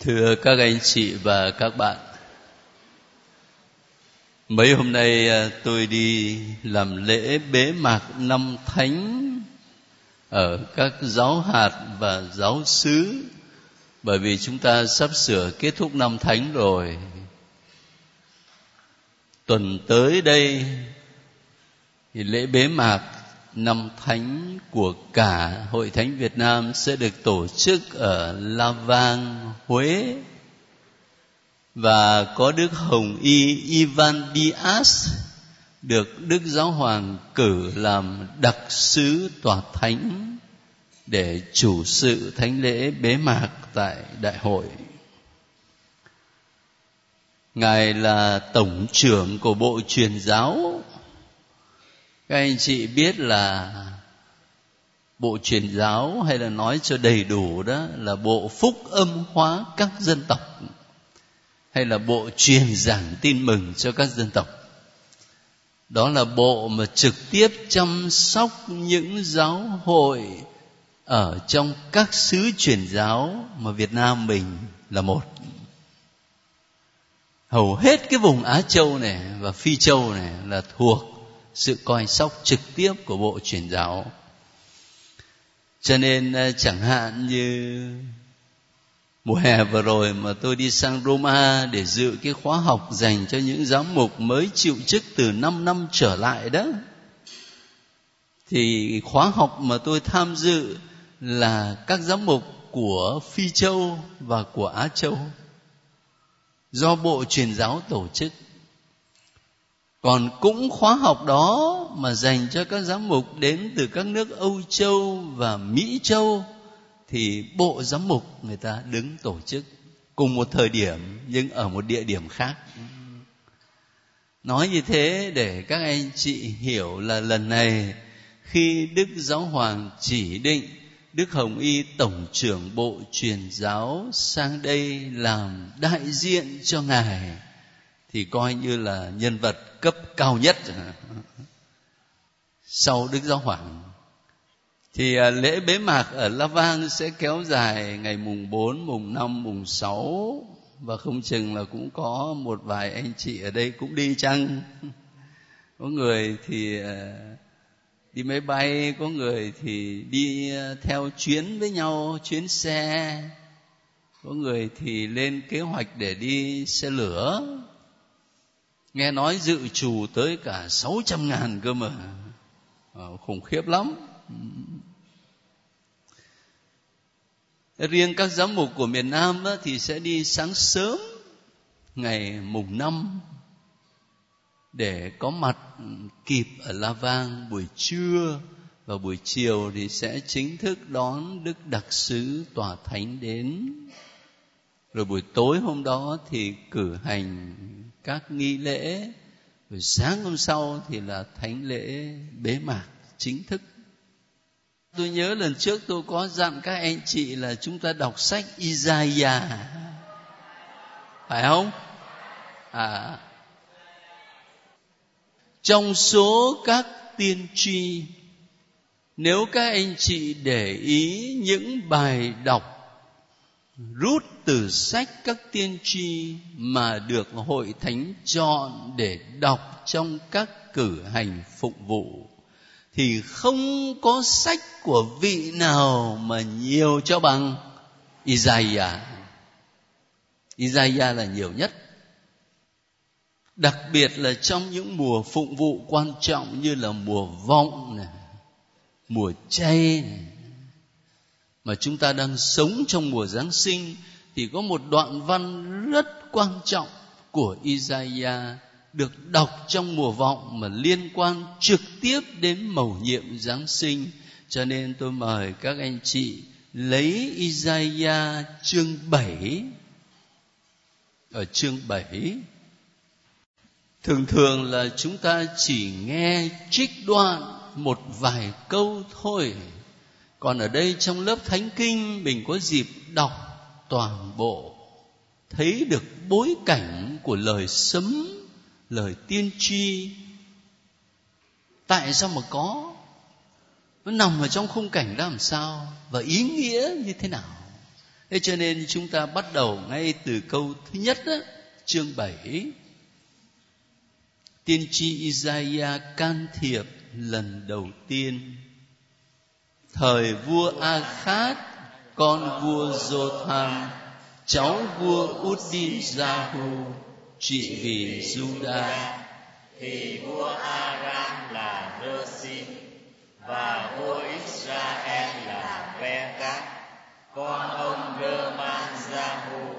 Thưa các anh chị và các bạn, mấy hôm nay à, tôi đi làm lễ bế mạc năm thánh ở các giáo hạt và giáo xứ. Bởi vì chúng ta sắp sửa kết thúc năm thánh rồi. Tuần tới đây thì lễ bế mạc năm thánh của cả hội thánh Việt Nam sẽ được tổ chức ở La Vang, Huế và có Đức Hồng Y Ivan Dias được Đức Giáo Hoàng cử làm đặc sứ tòa thánh để chủ sự thánh lễ bế mạc tại đại hội. Ngài là tổng trưởng của Bộ Truyền giáo các anh chị biết là bộ truyền giáo hay là nói cho đầy đủ đó là bộ phúc âm hóa các dân tộc, hay là bộ truyền giảng tin mừng cho các dân tộc. Đó là bộ mà trực tiếp chăm sóc những giáo hội ở trong các xứ truyền giáo mà Việt Nam mình là một. Hầu hết cái vùng Á Châu này và Phi Châu này là thuộc sự coi sóc trực tiếp của bộ truyền giáo. Cho nên à, chẳng hạn như mùa hè vừa rồi mà tôi đi sang Roma để dự cái khóa học dành cho những giám mục mới chịu chức từ 5 năm trở lại đó, thì khóa học mà tôi tham dự là các giám mục của Phi Châu và của Á Châu do Bộ Truyền giáo tổ chức còn cũng khóa học đó mà dành cho các giám mục đến từ các nước âu châu và mỹ châu, thì bộ giám mục người ta đứng tổ chức cùng một thời điểm nhưng ở một địa điểm khác. Nói như thế để các anh chị hiểu là lần này, khi đức giáo hoàng chỉ định đức hồng y tổng trưởng bộ truyền giáo sang đây làm đại diện cho ngài thì coi như là nhân vật cấp cao nhất. Sau đức giáo hoàng. Thì à, lễ bế mạc ở La Vang sẽ kéo dài ngày mùng 4, mùng 5, mùng 6 và không chừng là cũng có một vài anh chị ở đây cũng đi chăng? Có người thì à, đi máy bay có người thì đi à, theo chuyến với nhau chuyến xe. Có người thì lên kế hoạch để đi xe lửa nghe nói dự trù tới cả sáu trăm ngàn cơ mà. Ờ, khủng khiếp lắm. Riêng các giám mục của miền Nam á, thì sẽ đi sáng sớm ngày mùng năm để có mặt kịp ở La Vang. Buổi trưa và buổi chiều thì sẽ chính thức đón Đức Đặc sứ Tòa Thánh đến. Rồi buổi tối hôm đó thì cử hành các nghi lễ. Rồi sáng hôm sau thì là thánh lễ bế mạc chính thức. Tôi nhớ lần trước tôi có dặn các anh chị là chúng ta đọc sách Isaiah. Phải không? À. Trong số các tiên tri, nếu các anh chị để ý những bài đọc rút từ sách các tiên tri mà được hội thánh chọn để đọc trong các cử hành phụng vụ thì không có sách của vị nào mà nhiều cho bằng Isaiah. Isaiah là nhiều nhất. Đặc biệt là trong những mùa phụng vụ quan trọng như là mùa vọng này, mùa chay này, mà chúng ta đang sống trong mùa Giáng sinh, thì có một đoạn văn rất quan trọng của Isaiah được đọc trong mùa vọng mà liên quan trực tiếp đến mầu nhiệm Giáng sinh. Cho nên tôi mời các anh chị lấy Isaiah chương 7 ở chương 7 thường thường là chúng ta chỉ nghe trích đoạn một vài câu thôi còn ở đây trong lớp thánh kinh mình có dịp đọc toàn bộ thấy được bối cảnh của lời sấm lời tiên tri. Tại sao mà có? Nó nằm ở trong khung cảnh đó làm sao? Và ý nghĩa như thế nào? Thế cho nên chúng ta bắt đầu ngay từ câu thứ nhất đó, chương 7 tiên tri Isaiah can thiệp lần đầu tiên thời vua Akhat con vua Jotham cháu vua Uddin hu trị vì Juda, thì vua Aram là Rơ-xin và vua Israel là Be-gát con ông Rơ-man-gia-hu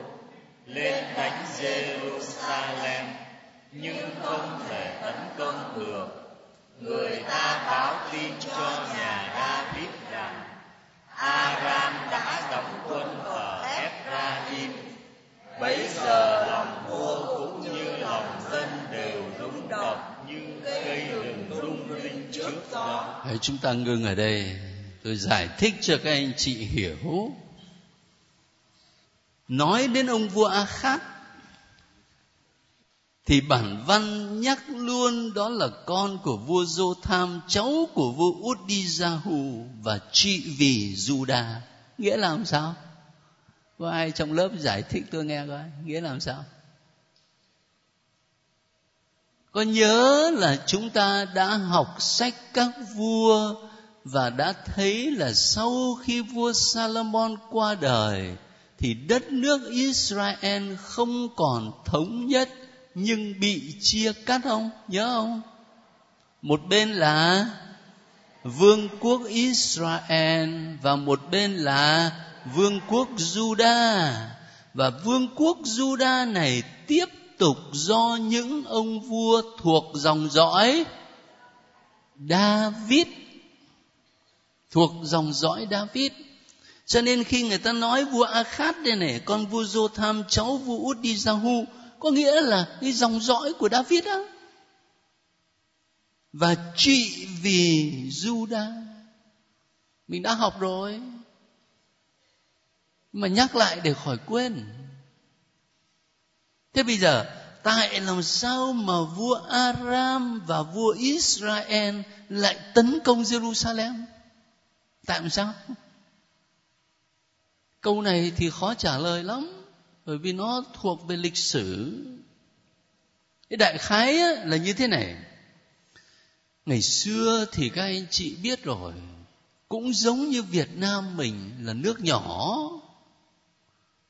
lên đánh Jerusalem nhưng không thể tấn công được. Người ta báo tin cho nhà Aram đã đóng quân ở Ephraim. Bấy giờ lòng vua cũng như lòng dân đều rung động như cây rừng rung rinh trước gió Đấy, chúng ta ngưng ở đây. Tôi giải thích cho các anh chị hiểu. Nói đến ông vua Akhat thì bản văn nhắc luôn đó là con của vua Jotham, cháu của vua Udijahu và trị vì Juda. Nghĩa là làm sao? Có ai trong lớp giải thích tôi nghe coi, nghĩa là làm sao? Có nhớ là chúng ta đã học sách các vua và đã thấy là sau khi vua Salomon qua đời thì đất nước Israel không còn thống nhất nhưng bị chia cắt không? Nhớ không? Một bên là vương quốc Israel và một bên là vương quốc Juda. Và vương quốc Juda này tiếp tục do những ông vua thuộc dòng dõi David. Thuộc dòng dõi David. Cho nên khi người ta nói vua Akhat đây này, con vua Jotham, cháu vua Udijahu có nghĩa là cái dòng dõi của David á. Và trị vì Juda. Mình đã học rồi. Mà nhắc lại để khỏi quên. Thế bây giờ, tại làm sao mà vua Aram và vua Israel lại tấn công Jerusalem? Tại làm sao? Câu này thì khó trả lời lắm bởi vì nó thuộc về lịch sử. Cái đại khái á, là như thế này. Ngày xưa thì các anh chị biết rồi cũng giống như việt nam mình là nước nhỏ.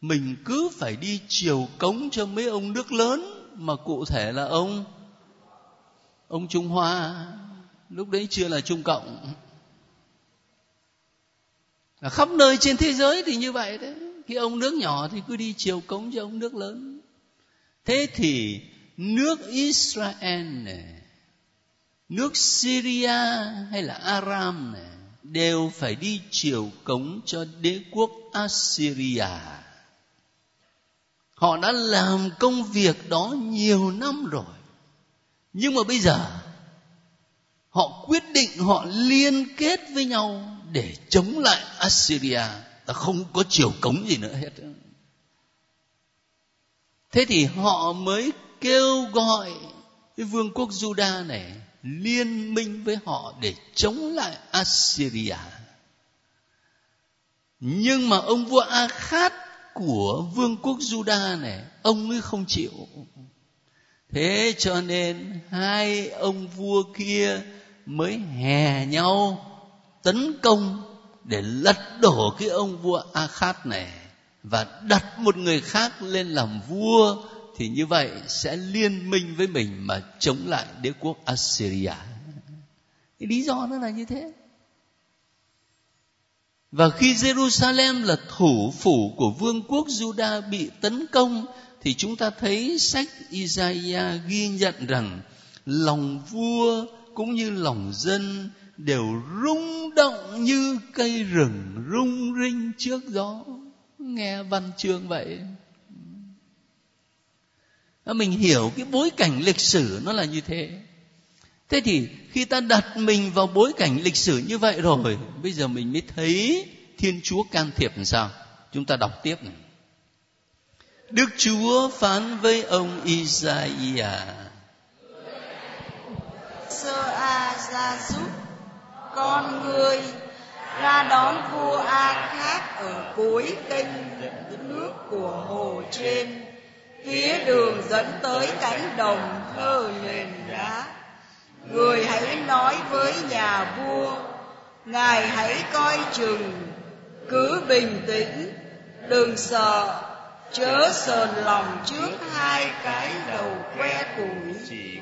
Mình cứ phải đi chiều cống cho mấy ông nước lớn mà cụ thể là ông ông trung hoa. Lúc đấy chưa là trung cộng. Là khắp nơi trên thế giới thì như vậy đấy cái ông nước nhỏ thì cứ đi chiều cống cho ông nước lớn. Thế thì nước israel này nước syria hay là aram này đều phải đi chiều cống cho đế quốc assyria. Họ đã làm công việc đó nhiều năm rồi. Nhưng mà bây giờ, họ quyết định họ liên kết với nhau để chống lại assyria ta không có chiều cống gì nữa hết thế thì họ mới kêu gọi cái vương quốc Juda này liên minh với họ để chống lại Assyria. Nhưng mà ông vua Akhat của vương quốc Juda này, ông ấy không chịu. Thế cho nên hai ông vua kia mới hè nhau tấn công để lật đổ cái ông vua a khát này và đặt một người khác lên làm vua, thì như vậy sẽ liên minh với mình mà chống lại đế quốc Assyria. Cái lý do nó là như thế. Và khi Jerusalem là thủ phủ của vương quốc Juda bị tấn công, thì chúng ta thấy sách Isaiah ghi nhận rằng lòng vua cũng như lòng dân đều rung động như cây rừng rung rinh trước gió. Nghe văn chương vậy. À, mình hiểu cái bối cảnh lịch sử nó là như thế. Thế thì khi ta đặt mình vào bối cảnh lịch sử như vậy rồi, bây giờ mình mới thấy thiên chúa can thiệp làm sao? Chúng ta đọc tiếp này. Đức chúa phán với ông Isaiah. Sơ a ra giúp con ngươi ra đón vua a khác ở cuối kênh nước của hồ trên. Phía đường dẫn tới cánh đồng thơ nền đá. Người hãy nói với nhà vua ngài hãy coi chừng cứ bình tĩnh đừng sợ chớ sờn lòng trước hai cái đầu que củi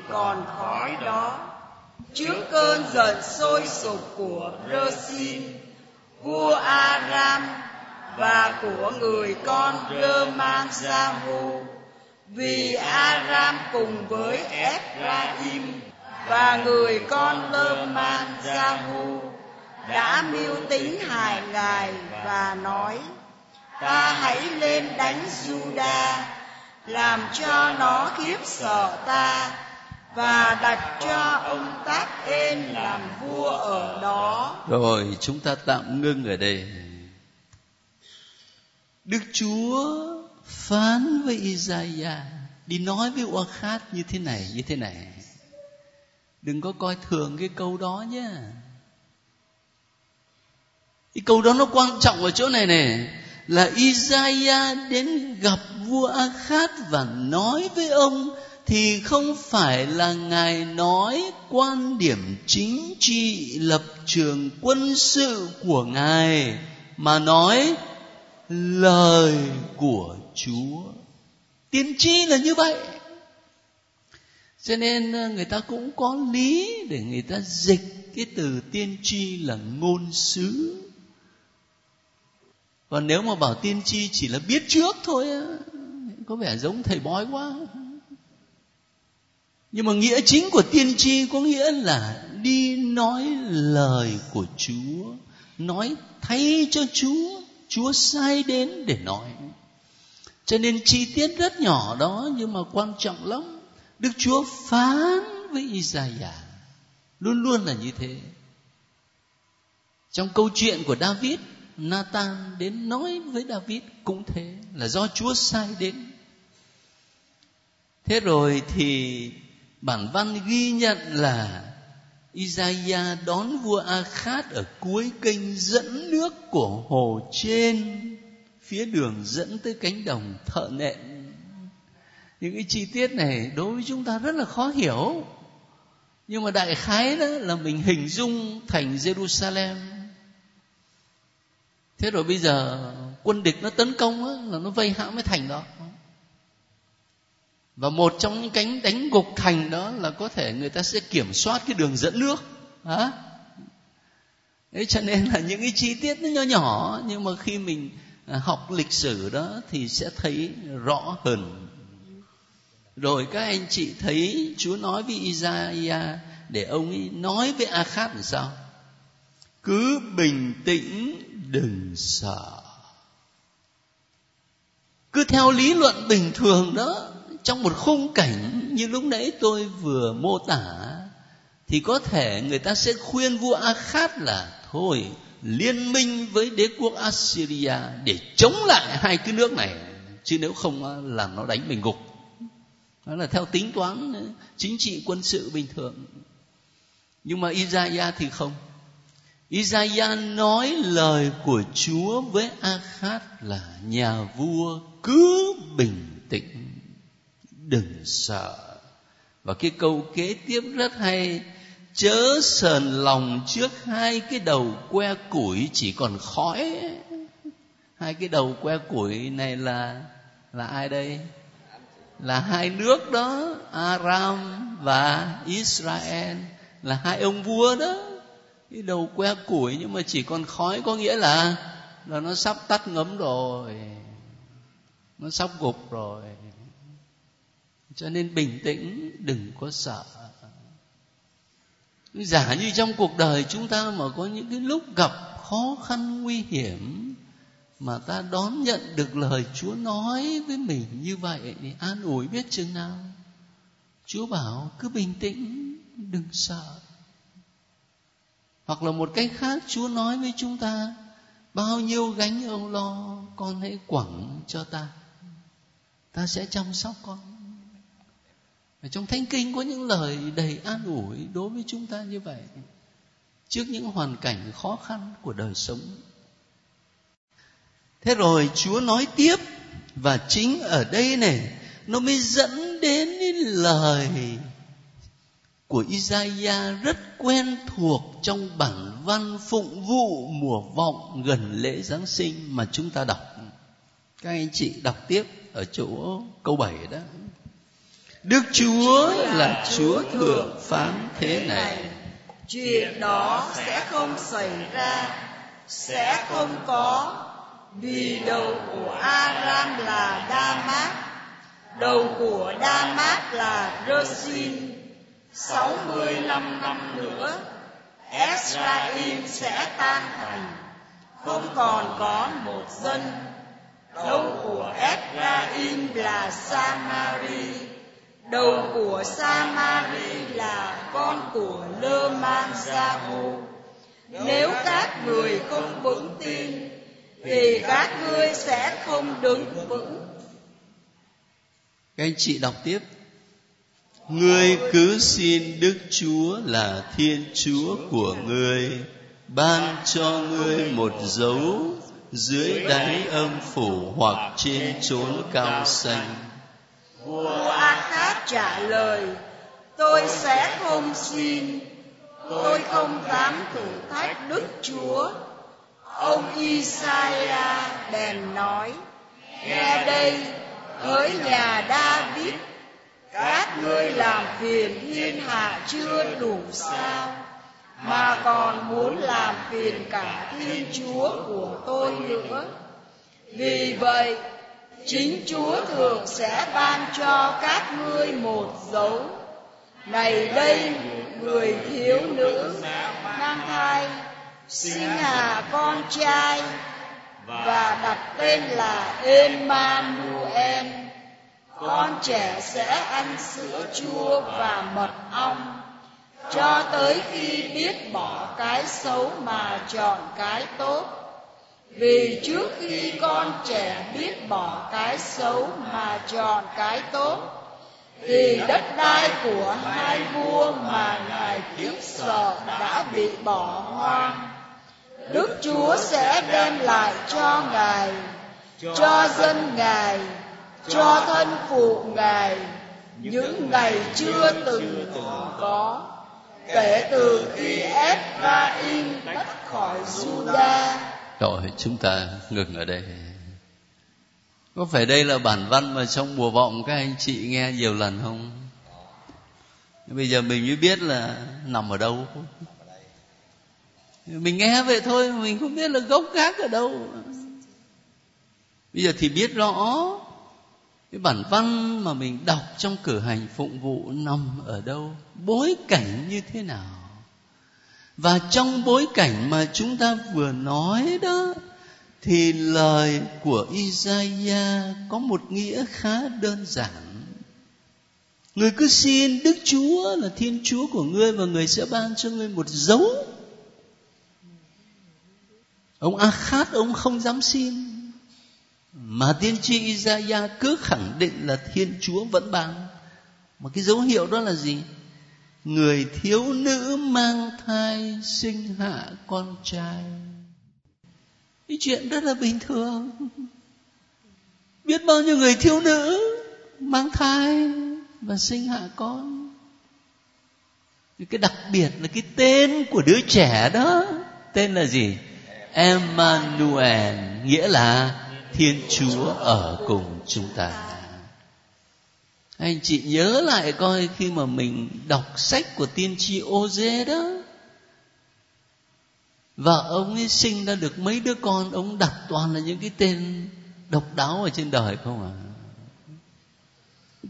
còn khói đó trước cơn giận sôi sục của Rơ-xin vua Aram và của người con Rơ-man-gia-hu. Vì Aram cùng với Ephraim và người con Rơ-man-gia-hu đã mưu tính hại ngài và nói, ta hãy lên đánh Juda làm cho nó khiếp sợ ta và đặt cho ông tác ên làm vua ở đó. Rồi, chúng ta tạm ngưng ở đây. Đức chúa phán với Isaiah, đi nói với Oa Khát như thế này, như thế này. Đừng có coi thường cái câu đó nhé. Cái câu đó nó quan trọng ở chỗ này nè, là Isaiah đến gặp vua Akhat và nói với ông thì không phải là ngài nói quan điểm chính trị lập trường quân sự của ngài, mà nói lời của chúa. Tiên tri là như vậy. Cho nên ờ, người ta cũng có lý để người ta dịch cái từ tiên tri là ngôn sứ. Còn nếu mà bảo tiên tri chỉ là biết trước thôi có vẻ giống thầy bói quá nhưng mà nghĩa chính của tiên tri có nghĩa là đi nói lời của chúa, nói thay cho chúa chúa sai đến để nói. Cho nên chi tiết rất nhỏ đó nhưng mà quan trọng lắm. Đức chúa phán với isaiah, luôn luôn là như thế. Trong câu chuyện của david, nathan đến nói với david cũng thế, là do chúa sai đến. Thế rồi thì bản văn ghi nhận là Isaiah đón vua Akhat ở cuối kênh dẫn nước của hồ trên phía đường dẫn tới cánh đồng thợ nện. Những cái chi tiết này đối với chúng ta rất là khó hiểu. Nhưng mà đại khái đó là mình hình dung thành Jerusalem. Thế rồi bây giờ quân địch nó tấn công đó, là nó vây hãm cái thành đó và một trong những cánh đánh gục thành đó là có thể người ta sẽ kiểm soát cái đường dẫn nước. Hả? Đấy, cho nên là những cái chi tiết nó nhỏ nhỏ nhưng mà khi mình à, học lịch sử đó thì sẽ thấy rõ hơn. Rồi các anh chị thấy Chúa nói với Isaiah để ông ấy nói với Akhat làm sao? Cứ bình tĩnh đừng sợ. Cứ theo lý luận bình thường đó trong một khung cảnh như lúc nãy tôi vừa mô tả, thì có thể người ta sẽ khuyên vua Akhat là, thôi, liên minh với đế quốc Assyria để chống lại hai cái nước này, chứ nếu không là nó đánh mình gục. Đó là theo tính toán ờ, chính trị quân sự bình thường. Nhưng mà Isaiah thì không. Isaiah nói lời của Chúa với Akhat là, nhà vua cứ bình tĩnh đừng sợ. Và cái câu kế tiếp rất hay, chớ sờn lòng trước hai cái đầu que củi chỉ còn khói. Hai cái đầu que củi này là là ai đây? Là hai nước đó, Aram và Israel. Là hai ông vua đó. Cái đầu que củi nhưng mà chỉ còn khói có nghĩa là là nó sắp tắt ngấm rồi. Nó sắp gục rồi cho nên bình tĩnh đừng có sợ giả như trong cuộc đời chúng ta mà có những cái lúc gặp khó khăn nguy hiểm mà ta đón nhận được lời Chúa nói với mình như vậy thì an ủi biết chừng nào. Chúa bảo cứ bình tĩnh, đừng sợ. Hoặc là một cách khác Chúa nói với chúng ta bao nhiêu gánh ông lo con hãy quẳng cho ta. Ta sẽ chăm sóc con. Ở trong thánh kinh có những lời đầy an ủi đối với chúng ta như vậy trước những hoàn cảnh khó khăn của đời sống thế rồi chúa nói tiếp, và chính ở đây này, nó mới dẫn đến lời của Isaiah rất quen thuộc trong bản văn phụng vụ mùa vọng gần lễ Giáng sinh mà chúng ta đọc. Các anh chị đọc tiếp ở chỗ câu 7 đó. Đức Chúa là Chúa thượng phán thế này. Chuyện đó sẽ không xảy ra, sẽ không có, vì đầu của Aram là Damas, đầu của Damas là rơsin sáu mươi lăm năm nữa, Esraim sẽ tan thành, không còn có một dân. Đầu của Esraim là Samari, đầu của Samari là con của Lơ Man Gia-hu. Nếu các người không vững tin, thì các ngươi sẽ không đứng vững. Các anh chị đọc tiếp Ngươi cứ xin Đức Chúa là Thiên Chúa của ngươi ban cho ngươi một dấu dưới đáy âm phủ hoặc trên chốn cao xanh. Vua Ahab trả lời, tôi sẽ không xin, tôi không dám thử thách Đức Chúa. Ông Isaiah bèn nói, nghe đây, hỡi nhà David, các ngươi làm phiền thiên hạ chưa đủ sao mà còn muốn làm phiền cả thiên chúa của tôi nữa vì vậy chính chúa thường sẽ ban cho các ngươi một dấu. Này đây, người thiếu nữ, mang thai, sinh hạ con trai, và đặt tên là Emmanuel. Con trẻ sẽ ăn sữa chua và mật ong. Cho tới khi biết bỏ cái xấu mà chọn cái tốt vì trước khi con trẻ biết bỏ cái xấu mà chọn cái tốt, thì đất đai của hai vua mà ngài kiếp sợ đã bị bỏ hoang đức chúa sẽ đem lại cho ngài, cho dân ngài, cho thân phụ ngài những ngày chưa từng có kể từ khi Ephraim tách khỏi Juda. Rồi chúng ta ngừng ở đây. Có phải đây là bản văn mà trong mùa vọng các anh chị nghe nhiều lần không? Bây giờ mình mới biết là nằm ở đâu. Mình nghe vậy thôi, mình không biết là gốc gác ở đâu. Bây giờ thì biết rõ cái bản văn mà mình đọc trong cử hành phụng vụ nằm ở đâu bối cảnh như thế nào và trong bối cảnh mà chúng ta vừa nói đó, thì lời của Isaiah có một nghĩa khá đơn giản người cứ xin đức chúa là thiên chúa của ngươi và người sẽ ban cho ngươi một dấu ông a khát ông không dám xin mà tiên tri Isaiah cứ khẳng định là Thiên Chúa vẫn ban. Mà cái dấu hiệu đó là gì? Người thiếu nữ mang thai sinh hạ con trai. Cái chuyện rất là bình thường. Biết bao nhiêu người thiếu nữ mang thai và sinh hạ con. Cái đặc biệt là cái tên của đứa trẻ đó, tên là gì? Emmanuel, nghĩa là thiên chúa ở cùng chúng ta anh chị nhớ lại coi khi mà mình đọc sách của tiên tri ô dê đó. Và ông ấy sinh ra được mấy đứa con, ông đặt toàn là những cái tên độc đáo ở trên đời không à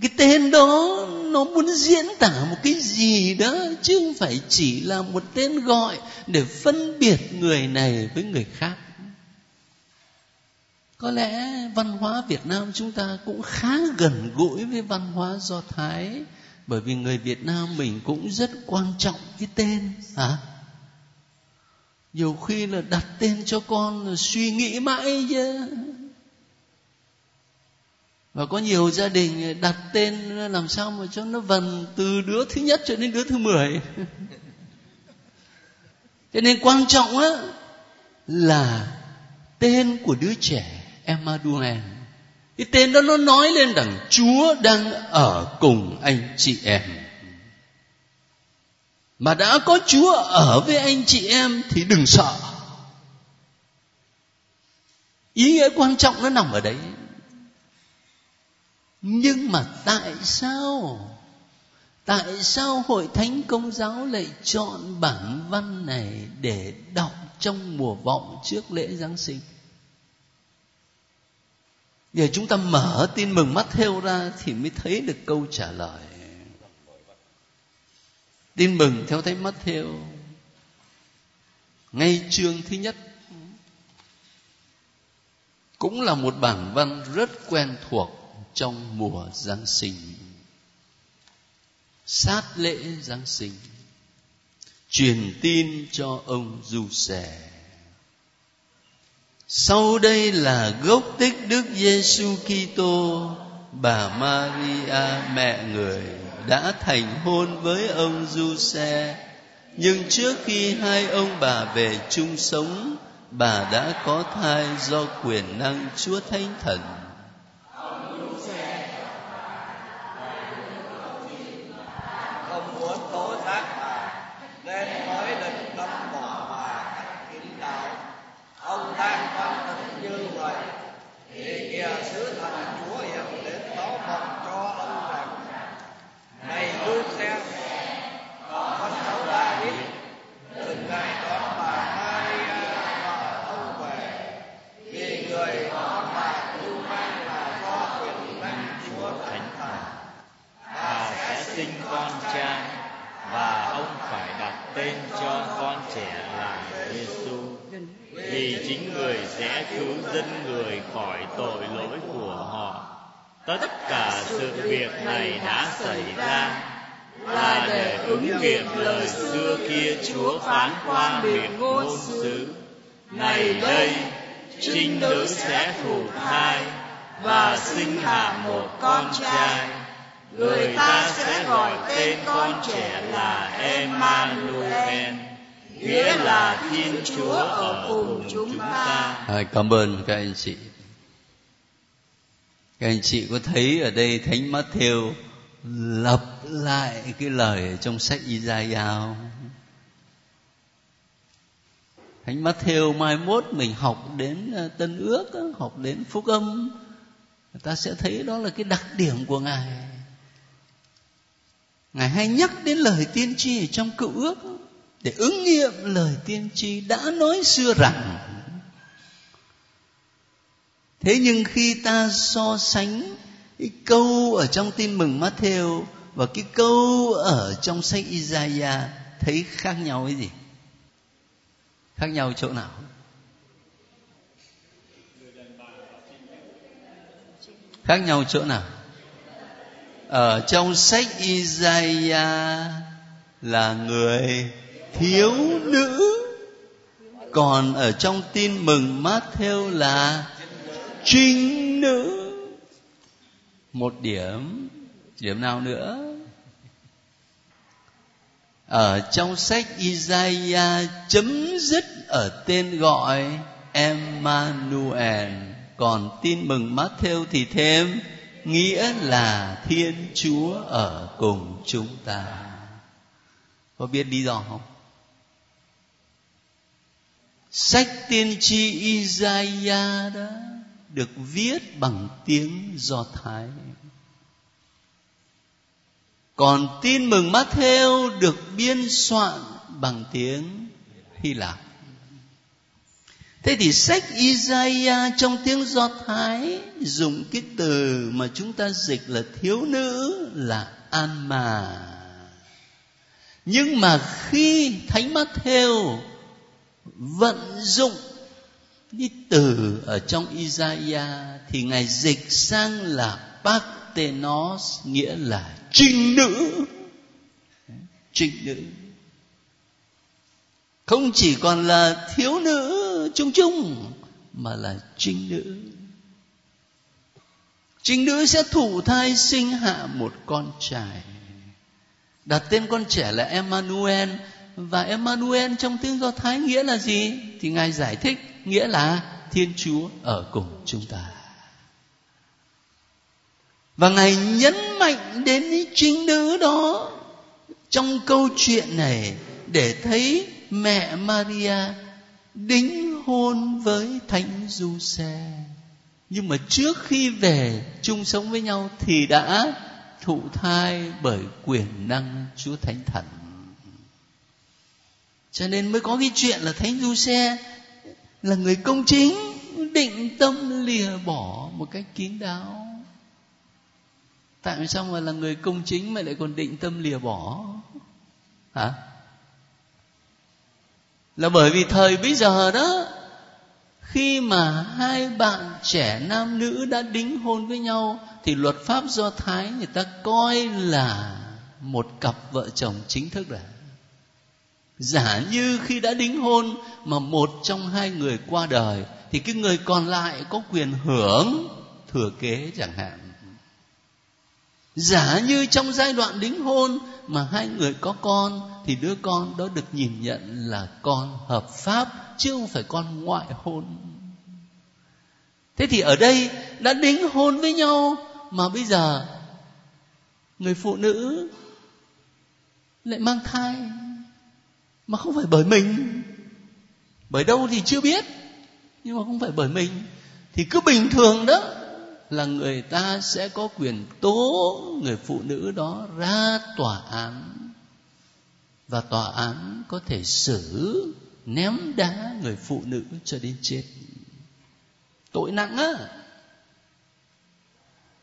cái tên đó, nó muốn diễn tả một cái gì đó, chứ không phải chỉ là một tên gọi để phân biệt người này với người khác có lẽ văn hóa việt nam chúng ta cũng khá gần gũi với văn hóa do thái, bởi vì người việt nam mình cũng rất quan trọng cái tên, hả? Nhiều khi là đặt tên cho con là suy nghĩ mãi chứ. Và có nhiều gia đình đặt tên làm sao mà cho nó vần từ đứa thứ nhất cho đến đứa thứ mười. Cho nên quan trọng á là tên của đứa trẻ. Emmanuel cái tên đó nó nói lên rằng Chúa đang ở cùng anh chị em. Mà đã có Chúa ở với anh chị em thì đừng sợ. Ý nghĩa quan trọng nó nằm ở đấy. Nhưng mà tại sao? Tại sao hội thánh công giáo lại chọn bản văn này để đọc trong mùa vọng trước lễ giáng sinh? Giờ chúng ta mở tin mừng mắt theo ra thì mới thấy được câu trả lời. Tin mừng theo thấy mắt theo ngay chương thứ nhất cũng là một bản văn rất quen thuộc trong mùa giáng sinh. Sát lễ giáng sinh, truyền tin cho ông du sẻ sau đây là gốc tích Đức Giêsu Kitô, bà Maria mẹ người đã thành hôn với ông Giuse. Nhưng trước khi hai ông bà về chung sống, bà đã có thai do quyền năng Chúa Thánh Thần. sẽ cứu dân người khỏi tội lỗi của họ. Tất cả sự việc này đã xảy ra. Là để ứng nghiệm lời xưa kia chúa phán qua miệng ngôn sứ. Này đây, trinh nữ sẽ thụ thai và sinh hạ một con trai. Người ta sẽ gọi tên con trẻ là Emmanuel nghĩa là Thiên Chúa ở cùng chúng ta. cảm ơn các anh chị các anh chị có thấy ở đây thánh Matthew lặp lại cái lời trong sách Isaiah không? Thánh Matthew mai mốt mình học đến ờ, Tân Ước, ờ, học đến Phúc Âm, người ta sẽ thấy đó là cái đặc điểm của Ngài. Ngài hay nhắc đến lời tiên tri ở trong cựu ước để ứng nghiệm lời tiên tri đã nói xưa rằng, thế nhưng khi ta so sánh cái câu ở trong tin mừng Matthew và cái câu ở trong sách Isaiah, thấy khác nhau cái gì? Khác nhau chỗ nào? Khác nhau chỗ nào? Ở trong sách Isaiah là người thiếu nữ. Còn ở trong tin mừng Matthew là trinh nữ. Một điểm. Điểm nào nữa? Ở trong sách Isaiah chấm dứt ở tên gọi Emmanuel. Còn tin mừng Matthew thì thêm nghĩa là Thiên Chúa ở cùng chúng ta. Có biết lý do không? Sách tiên tri Isaiah đó được viết bằng tiếng do thái còn tin mừng Matthew được biên soạn bằng tiếng Hy Lạp. Thế thì sách Isaiah trong tiếng Do Thái dùng cái từ mà chúng ta dịch là thiếu nữ là Anma. Nhưng mà khi Thánh Matthew vận dụng cái từ ở trong Isaiah thì ngài dịch sang là Parthenos, nghĩa là trinh nữ. Trinh nữ. Không chỉ còn là thiếu nữ chung chung, mà là trinh nữ. Trinh nữ sẽ thụ thai sinh hạ một con trai. Đặt tên con trẻ là Emmanuel và Emmanuel trong tiếng Do Thái nghĩa là gì? Thì ngài giải thích, nghĩa là thiên chúa ở cùng chúng ta. Và ngài nhấn mạnh đến chính trinh nữ đó trong câu chuyện này để thấy mẹ maria đính hôn với thánh du xe nhưng mà trước khi về chung sống với nhau thì đã thụ thai bởi quyền năng chúa thánh thần cho nên mới có cái chuyện là thánh du xe là người công chính, định tâm lìa bỏ một cách kín đáo. Tại sao mà là người công chính mà lại còn định tâm lìa bỏ? Hả? Là bởi vì thời bây giờ đó, khi mà hai bạn trẻ nam nữ đã đính hôn với nhau, thì luật pháp do thái người ta coi là một cặp vợ chồng chính thức rồi giả như khi đã đính hôn mà một trong hai người qua đời, thì cái người còn lại có quyền hưởng thừa kế chẳng hạn. Giả như trong giai đoạn đính hôn mà hai người có con, thì đứa con đó được nhìn nhận là con hợp pháp, chứ không phải con ngoại hôn. Thế thì ở đây đã đính hôn với nhau mà bây giờ người phụ nữ lại mang thai mà không phải bởi mình. Bởi đâu thì chưa biết. Nhưng mà không phải bởi mình. Thì cứ bình thường đó là người ta sẽ có quyền tố người phụ nữ đó ra tòa án. Và tòa án có thể xử, ném đá người phụ nữ cho đến chết. Tội nặng á.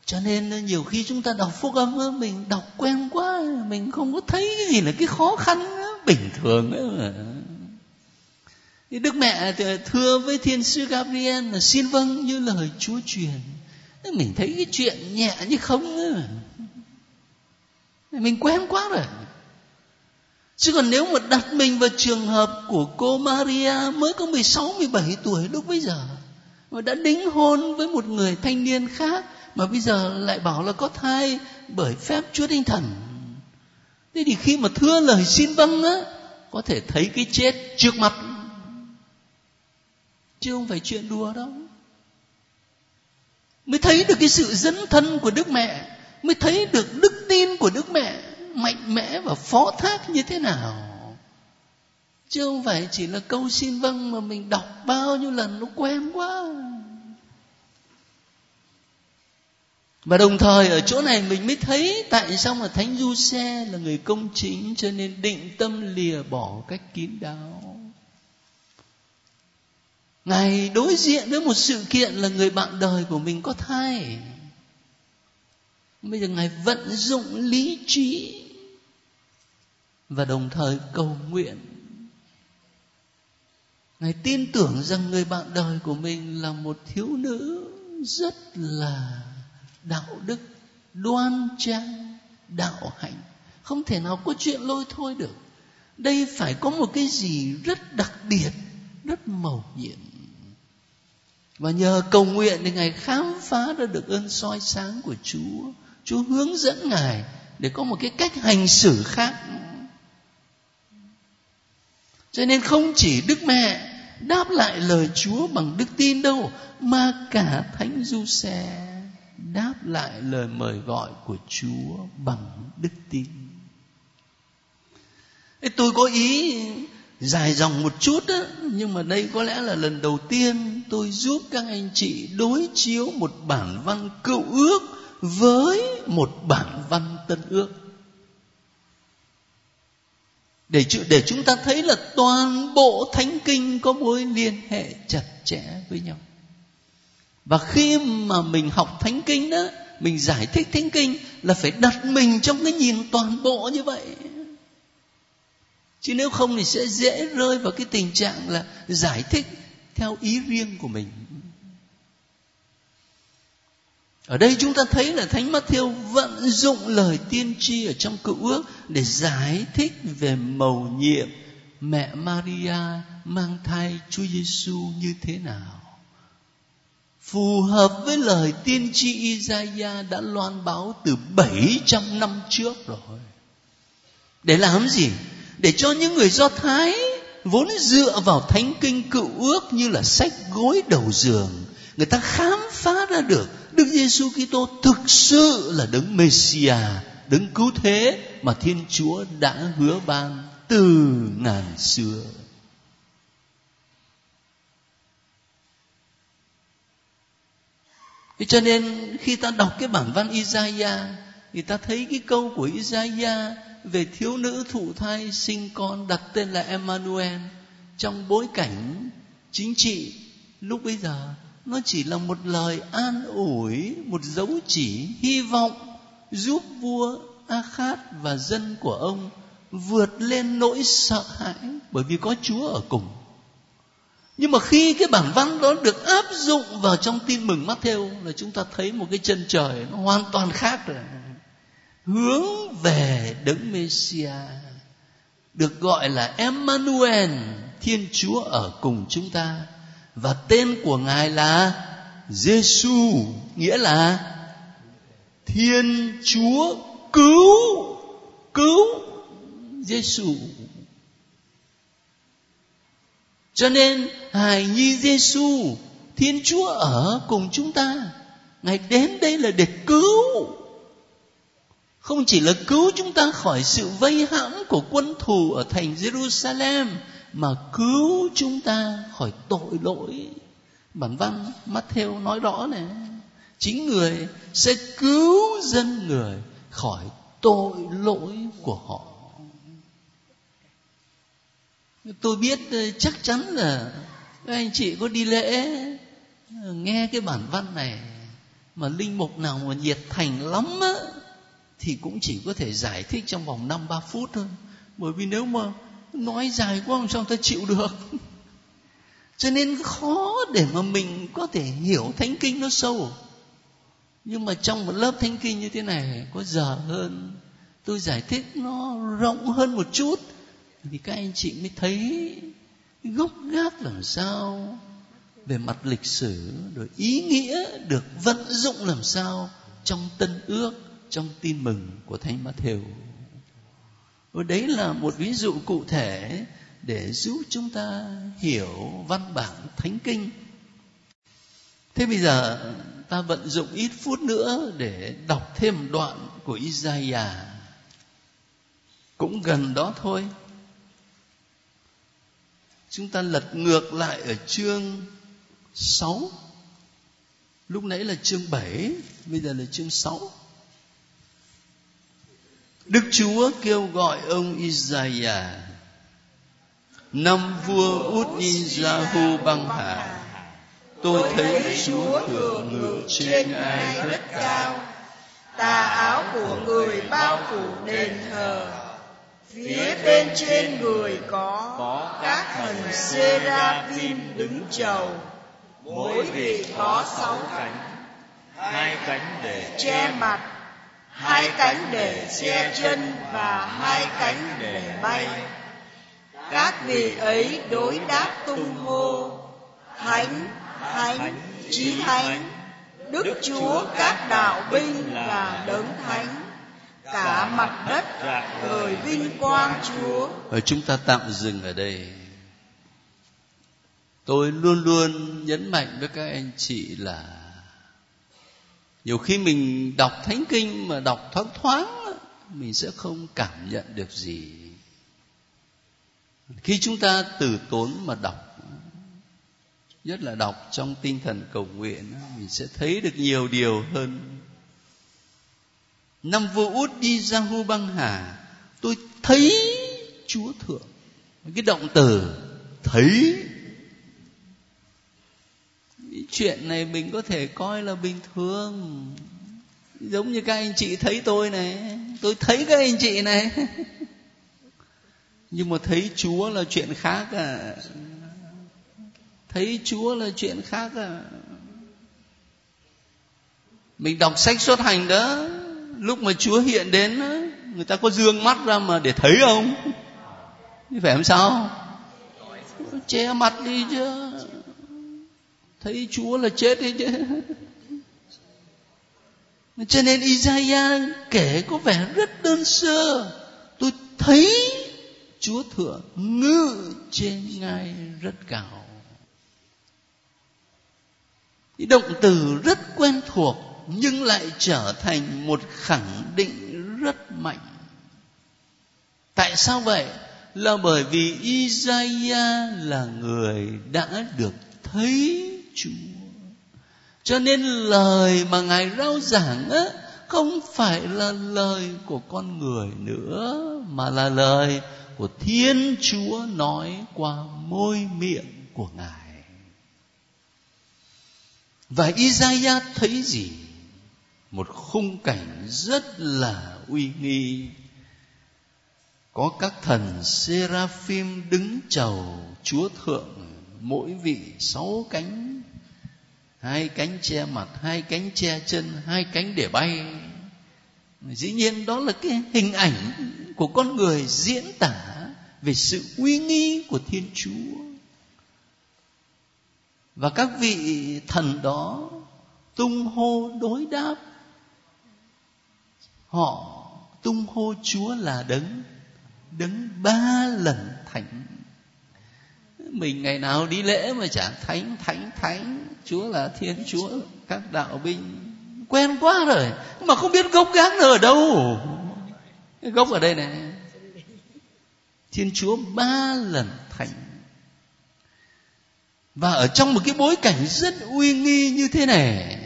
Cho nên nhiều khi chúng ta đọc phúc âm mình đọc quen quá, mình không có thấy cái gì là cái khó khăn bình thường ấy mà Đức mẹ thưa với thiên sứ Gabriel là xin vâng như lời Chúa truyền. Mình thấy cái chuyện nhẹ như không ấy. Mình quen quá rồi. Chứ còn nếu mà đặt mình vào trường hợp của cô Maria mới có 16, 17 tuổi lúc bây giờ mà đã đính hôn với một người thanh niên khác mà bây giờ lại bảo là có thai bởi phép Chúa Thánh Thần. Thế thì khi mà thưa lời xin vâng á, có thể thấy cái chết trước mặt. Chứ không phải chuyện đùa đâu. Mới thấy được cái sự dấn thân của đức mẹ mới thấy được đức tin của đức mẹ mạnh mẽ và phó thác như thế nào. Chứ không phải chỉ là câu xin vâng mà mình đọc bao nhiêu lần nó quen quá. Và đồng thời ở chỗ này mình mới thấy tại sao mà thánh du xe là người công chính cho nên định tâm lìa bỏ cách kín đáo. Ngài đối diện với một sự kiện là người bạn đời của mình có thai. Bây giờ ngài vận dụng lý trí và đồng thời cầu nguyện. Ngài tin tưởng rằng người bạn đời của mình là một thiếu nữ rất là đạo đức, đoan trang, đạo hạnh. Không thể nào có chuyện lôi thôi được. Đây phải có một cái gì rất đặc biệt, rất màu nhiệm. Và nhờ cầu nguyện thì ngài khám phá ra được ơn soi sáng của chúa. Chúa hướng dẫn ngài để có một cái cách hành xử khác. Cho nên không chỉ đức mẹ đáp lại lời chúa bằng đức tin đâu, mà cả thánh du xe đáp lại lời mời gọi của chúa bằng đức tin. Tôi có ý dài dòng một chút á, nhưng mà đây có lẽ là lần đầu tiên tôi giúp các anh chị đối chiếu một bản văn cựu ước với một bản văn tân ước. Để để chúng ta thấy là toàn bộ thánh kinh có mối liên hệ chặt chẽ với nhau và khi mà mình học thánh kinh đó, mình giải thích thánh kinh là phải đặt mình trong cái nhìn toàn bộ như vậy. Chứ nếu không thì sẽ dễ rơi vào cái tình trạng là giải thích theo ý riêng của mình. Ở đây chúng ta thấy là thánh Matthew vận dụng lời tiên tri ở trong cựu ước để giải thích về mầu nhiệm mẹ Maria mang thai Chúa Giêsu như thế nào phù hợp với lời tiên tri Isaiah đã loan báo từ 700 năm trước rồi. Để làm gì? Để cho những người Do Thái vốn dựa vào thánh kinh cựu ước như là sách gối đầu giường người ta khám phá ra được Đức Giêsu Kitô thực sự là đấng Mêsia, đấng cứu thế mà Thiên Chúa đã hứa ban từ ngàn xưa. Thế cho nên khi ta đọc cái bản văn Isaiah, thì ta thấy cái câu của Isaiah về thiếu nữ thụ thai sinh con đặt tên là Emmanuel trong bối cảnh chính trị lúc bây giờ, nó chỉ là một lời an ủi, một dấu chỉ hy vọng giúp vua Akhat và dân của ông vượt lên nỗi sợ hãi bởi vì có Chúa ở cùng. Nhưng mà khi cái bản văn đó được áp dụng vào trong tin mừng Matthew là chúng ta thấy một cái chân trời nó hoàn toàn khác rồi. Hướng về đấng Messia được gọi là Emmanuel, Thiên Chúa ở cùng chúng ta và tên của ngài là Giêsu nghĩa là Thiên Chúa cứu cứu Giêsu cho nên hài nhi Giêsu Thiên Chúa ở cùng chúng ta, Ngài đến đây là để cứu. Không chỉ là cứu chúng ta khỏi sự vây hãm của quân thù ở thành Jerusalem, mà cứu chúng ta khỏi tội lỗi. Bản văn Matthew nói rõ này chính người sẽ cứu dân người khỏi tội lỗi của họ tôi biết ờ, chắc chắn là các anh chị có đi lễ ờ, nghe cái bản văn này mà linh mục nào mà nhiệt thành lắm á, thì cũng chỉ có thể giải thích trong vòng năm ba phút thôi. Bởi vì nếu mà nói dài quá làm sao ta chịu được. Cho nên khó để mà mình có thể hiểu thánh kinh nó sâu. Nhưng mà trong một lớp thánh kinh như thế này, có giờ hơn, tôi giải thích nó rộng hơn một chút thì các anh chị mới thấy gốc gác làm sao về mặt lịch sử, rồi ý nghĩa được vận dụng làm sao trong tân ước, trong tin mừng của thánh Matthew. Và đấy là một ví dụ cụ thể để giúp chúng ta hiểu văn bản thánh kinh. Thế bây giờ ta vận dụng ít phút nữa để đọc thêm đoạn của Isaiah. Cũng gần đó thôi chúng ta lật ngược lại ở chương 6 lúc nãy là chương 7 bây giờ là chương 6 Đức Chúa kêu gọi ông Isaiah, Năm vua Uzziyahu băng hà, Tôi thấy Chúa thượng ngự trên ai rất cao. Tà áo của người bao phủ đền thờ Phía bên trên người có, có các thần seraphim đứng chầu. Mỗi vị có sáu cánh. Hai cánh để che mặt hai cánh để che chân và hai cánh để bay. Các vị ấy đối đáp tung hô thánh thánh chí thánh đức chúa các đạo binh là đấng thánh cả mặt đất người vinh quang chúa. Và chúng ta tạm dừng ở đây. Tôi luôn luôn nhấn mạnh với các anh chị là nhiều khi mình đọc thánh kinh mà đọc thoáng thoáng mình sẽ không cảm nhận được gì. Khi chúng ta từ tốn mà đọc nhất là đọc trong tinh thần cầu nguyện mình sẽ thấy được nhiều điều hơn năm vua út đi ra hu băng hà, tôi thấy chúa thượng. Cái động từ, thấy. Chuyện này mình có thể coi là bình thường. Giống như các anh chị thấy tôi này. Tôi thấy các anh chị này. Nhưng mà thấy chúa là chuyện khác à. Thấy chúa là chuyện khác à. Mình đọc sách xuất hành đó lúc mà chúa hiện đến người ta có dương mắt ra mà để thấy không? Phải làm sao? Che mặt đi chứ. Thấy chúa là chết đi chứ. Cho nên Isaiah kể có vẻ rất đơn sơ. Tôi thấy chúa thượng ngự trên ngai rất cao. Động từ rất quen thuộc nhưng lại trở thành một khẳng định rất mạnh tại sao vậy là bởi vì Isaiah là người đã được thấy Chúa. Cho nên lời mà Ngài rao giảng á, không phải là lời của con người nữa, mà là lời của Thiên Chúa nói qua môi miệng của Ngài. Và Isaiah thấy gì? Một khung cảnh rất là uy nghi. Có các thần seraphim đứng chầu chúa thượng mỗi vị sáu cánh. Hai cánh che mặt, hai cánh che chân, hai cánh để bay. Dĩ nhiên đó là cái hình ảnh của con người diễn tả về sự uy nghi của thiên chúa. Và các vị thần đó tung hô đối đáp họ tung hô chúa là đấng đấng ba lần thánh. Mình ngày nào đi lễ mà chả thánh thánh thánh. Chúa là thiên chúa, các đạo binh. Quen quá rồi, mà không biết gốc gác nó ở đâu. Gốc ở đây này thiên chúa ba lần thánh. Và ở trong một cái bối cảnh rất uy nghi như thế này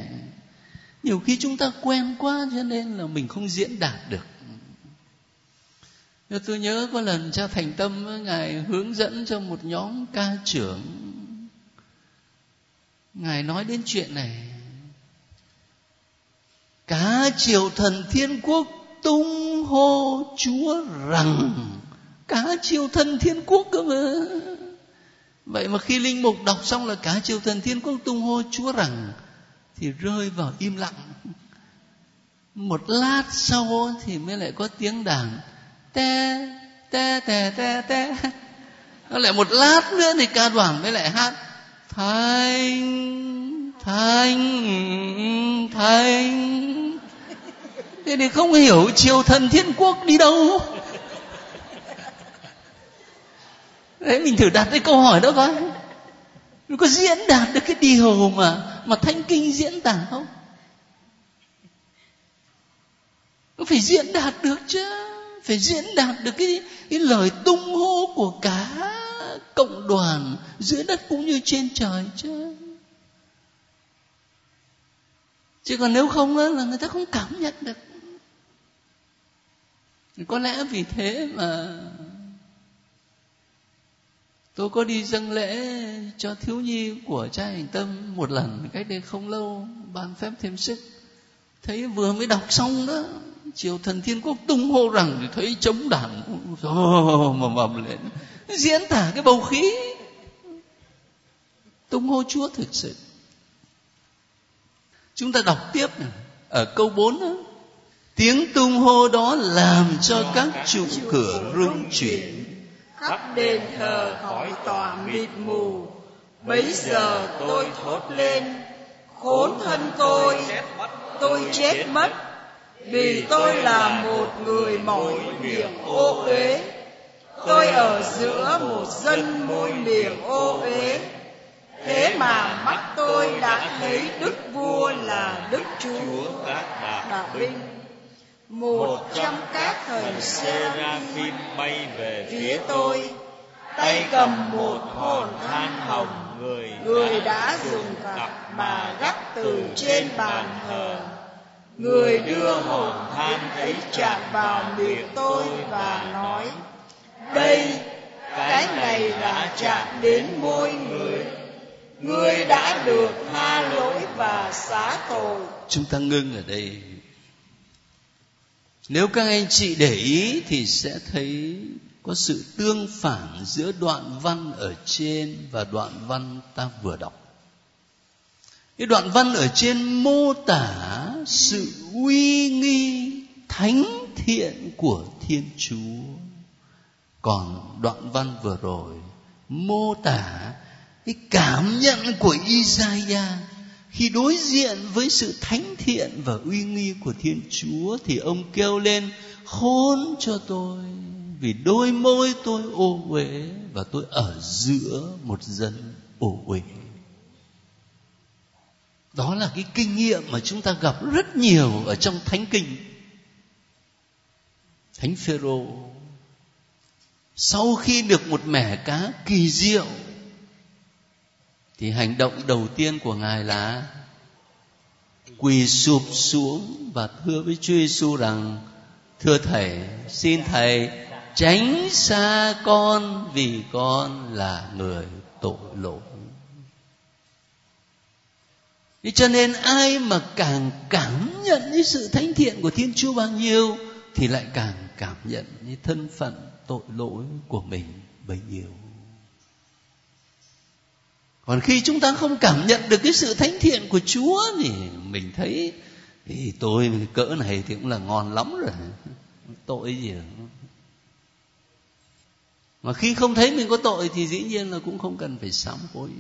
nhiều khi chúng ta quen quá cho nên là mình không diễn đạt được. Tôi nhớ có lần cha thành tâm, ngài hướng dẫn cho một nhóm ca trưởng. Ngài nói đến chuyện này. Cả triều thần thiên quốc tung hô chúa rằng, cả triều thần thiên quốc cơ mà. Vậy mà khi linh mục đọc xong là cả triều thần thiên quốc tung hô chúa rằng thì rơi vào im lặng. Một lát sau thì mới lại có tiếng đàn. Te te te te te. Nó lại một lát nữa thì ca đoàn mới lại hát. Thanh thanh thanh. Thế thì không hiểu triều thần thiên quốc đi đâu. Đấy, mình thử đặt cái câu hỏi đó coi nó có diễn đạt được cái điều mà mà thanh kinh diễn tả không? Nó phải diễn đạt được chứ? Phải diễn đạt được cái, cái lời tung hô của cả cộng đoàn dưới đất cũng như trên trời chứ? Chứ còn nếu không là người ta không cảm nhận được. Có lẽ vì thế mà tôi có đi dâng lễ cho thiếu nhi của cha hành tâm một lần cách đây không lâu ban phép thêm sức. Thấy vừa mới đọc xong đó triều thần thiên quốc tung hô rằng thì thấy chống đảng mà mầm lên diễn tả cái bầu khí. Tung hô chúa thực sự. Chúng ta đọc tiếp này, ở câu 4 đó, tiếng tung hô đó làm cho các trụ cửa rung chuyển khắp đền thờ khỏi tòa mịt mù. bấy giờ tôi thốt lên khốn thân tôi tôi chết mất. vì tôi là một người mỏi miệng ô uế. tôi ở giữa một dân môi miệng ô uế. Thế mà mắt tôi đã thấy đức vua là đức chúa đạo binh một trăm các thần seraphim bay về phía tôi tay cầm một hòn than hồng người người đã dùng cặp mà gắp từ trên bàn thờ. người đưa hồn than ấy chạm vào miệng tôi và nói đây cái này đã chạm đến môi người. người. Đã được tha lỗi và xá tội. Chúng ta ngưng ở đây nếu các anh chị để ý thì sẽ thấy có sự tương phản giữa đoạn văn ở trên và đoạn văn ta vừa đọc. Cái đoạn văn ở trên mô tả sự uy nghi thánh thiện của thiên chúa. Còn đoạn văn vừa rồi mô tả cái cảm nhận của Isaiah khi đối diện với sự thánh thiện và uy nghi của thiên chúa thì ông kêu lên, khốn cho tôi, vì đôi môi tôi ô uế và tôi ở giữa một dân ô uế. Đó là cái kinh nghiệm mà chúng ta gặp rất nhiều ở trong thánh kinh. Thánh phêrô, sau khi được một mẻ cá kỳ diệu thì hành động đầu tiên của ngài là quỳ sụp xuống và thưa với Chúa Giêsu rằng, thưa thầy, xin thầy tránh xa con vì con là người tội lỗi Thế cho nên ai mà càng cảm nhận cái sự thánh thiện của Thiên Chúa bao nhiêu, thì lại càng cảm nhận cái thân phận tội lỗi của mình bấy nhiêu. Còn khi chúng ta không cảm nhận được cái sự thánh thiện của Chúa thì mình thấy thì tôi cỡ này thì cũng là ngon lắm rồi. Tội gì rồi. Mà khi không thấy mình có tội thì dĩ nhiên là cũng không cần phải sám hối.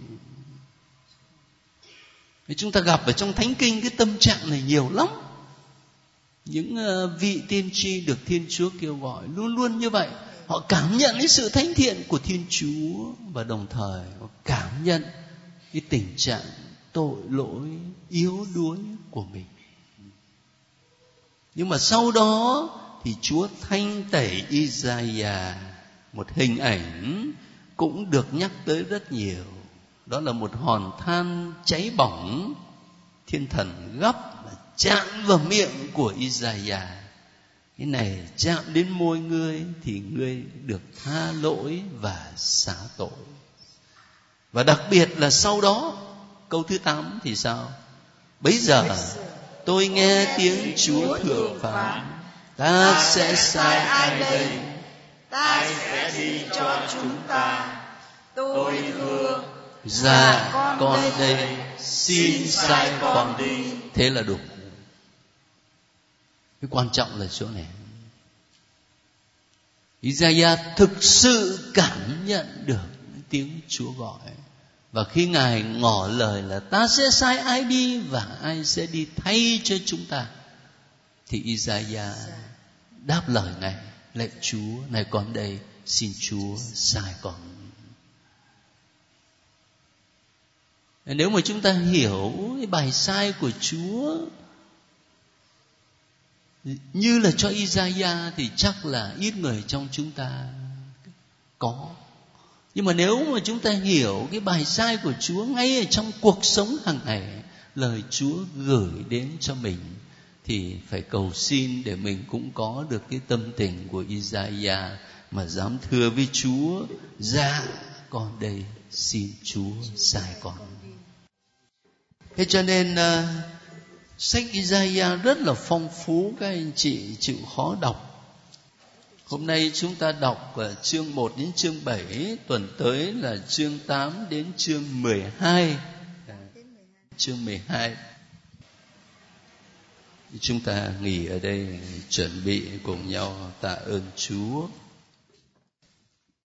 Chúng ta gặp ở trong thánh kinh cái tâm trạng này nhiều lắm. Những ờ, vị tiên tri được Thiên Chúa kêu gọi luôn luôn như vậy. Họ cảm nhận cái sự thánh thiện của Thiên Chúa và đồng thời họ cảm nhận cái tình trạng tội lỗi, yếu đuối của mình. Nhưng mà sau đó thì Chúa thanh tẩy Isaiah một hình ảnh cũng được nhắc tới rất nhiều đó là một hòn than cháy bỏng, thiên thần gấp và chạm vào miệng của Isaiah cái này chạm đến môi ngươi thì ngươi được tha lỗi và xả tội. Và đặc biệt là sau đó câu thứ tám thì sao? Bấy giờ tôi nghe tiếng chúa thượng phán ta sẽ sai ai đây? Ta sẽ đi cho chúng ta. Tôi thưa dạ con, đây, đây xin sai con đi. Thế là đủ cái quan trọng là chỗ này. Isaiah thực sự cảm nhận được tiếng Chúa gọi. Và khi ngài ngỏ lời là ta sẽ sai ai đi và ai sẽ đi thay cho chúng ta, thì Isaiah đáp lời ngài lạy Chúa này con đây, xin Chúa sai con. Nếu mà chúng ta hiểu bài sai của Chúa như là cho Isaiah thì chắc là ít người trong chúng ta có. Nhưng mà nếu mà chúng ta hiểu cái bài sai của Chúa ngay ở trong cuộc sống hàng ngày lời Chúa gửi đến cho mình thì phải cầu xin để mình cũng có được cái tâm tình của Isaiah mà dám thưa với Chúa dạ con đây xin Chúa sai con. Thế cho nên uh, sách Isaiah rất là phong phú các anh chị chịu khó đọc Hôm nay chúng ta đọc ở chương 1 đến chương 7, tuần tới là chương 8 đến chương 12. Chương 12. Chúng ta nghỉ ở đây chuẩn bị cùng nhau tạ ơn Chúa.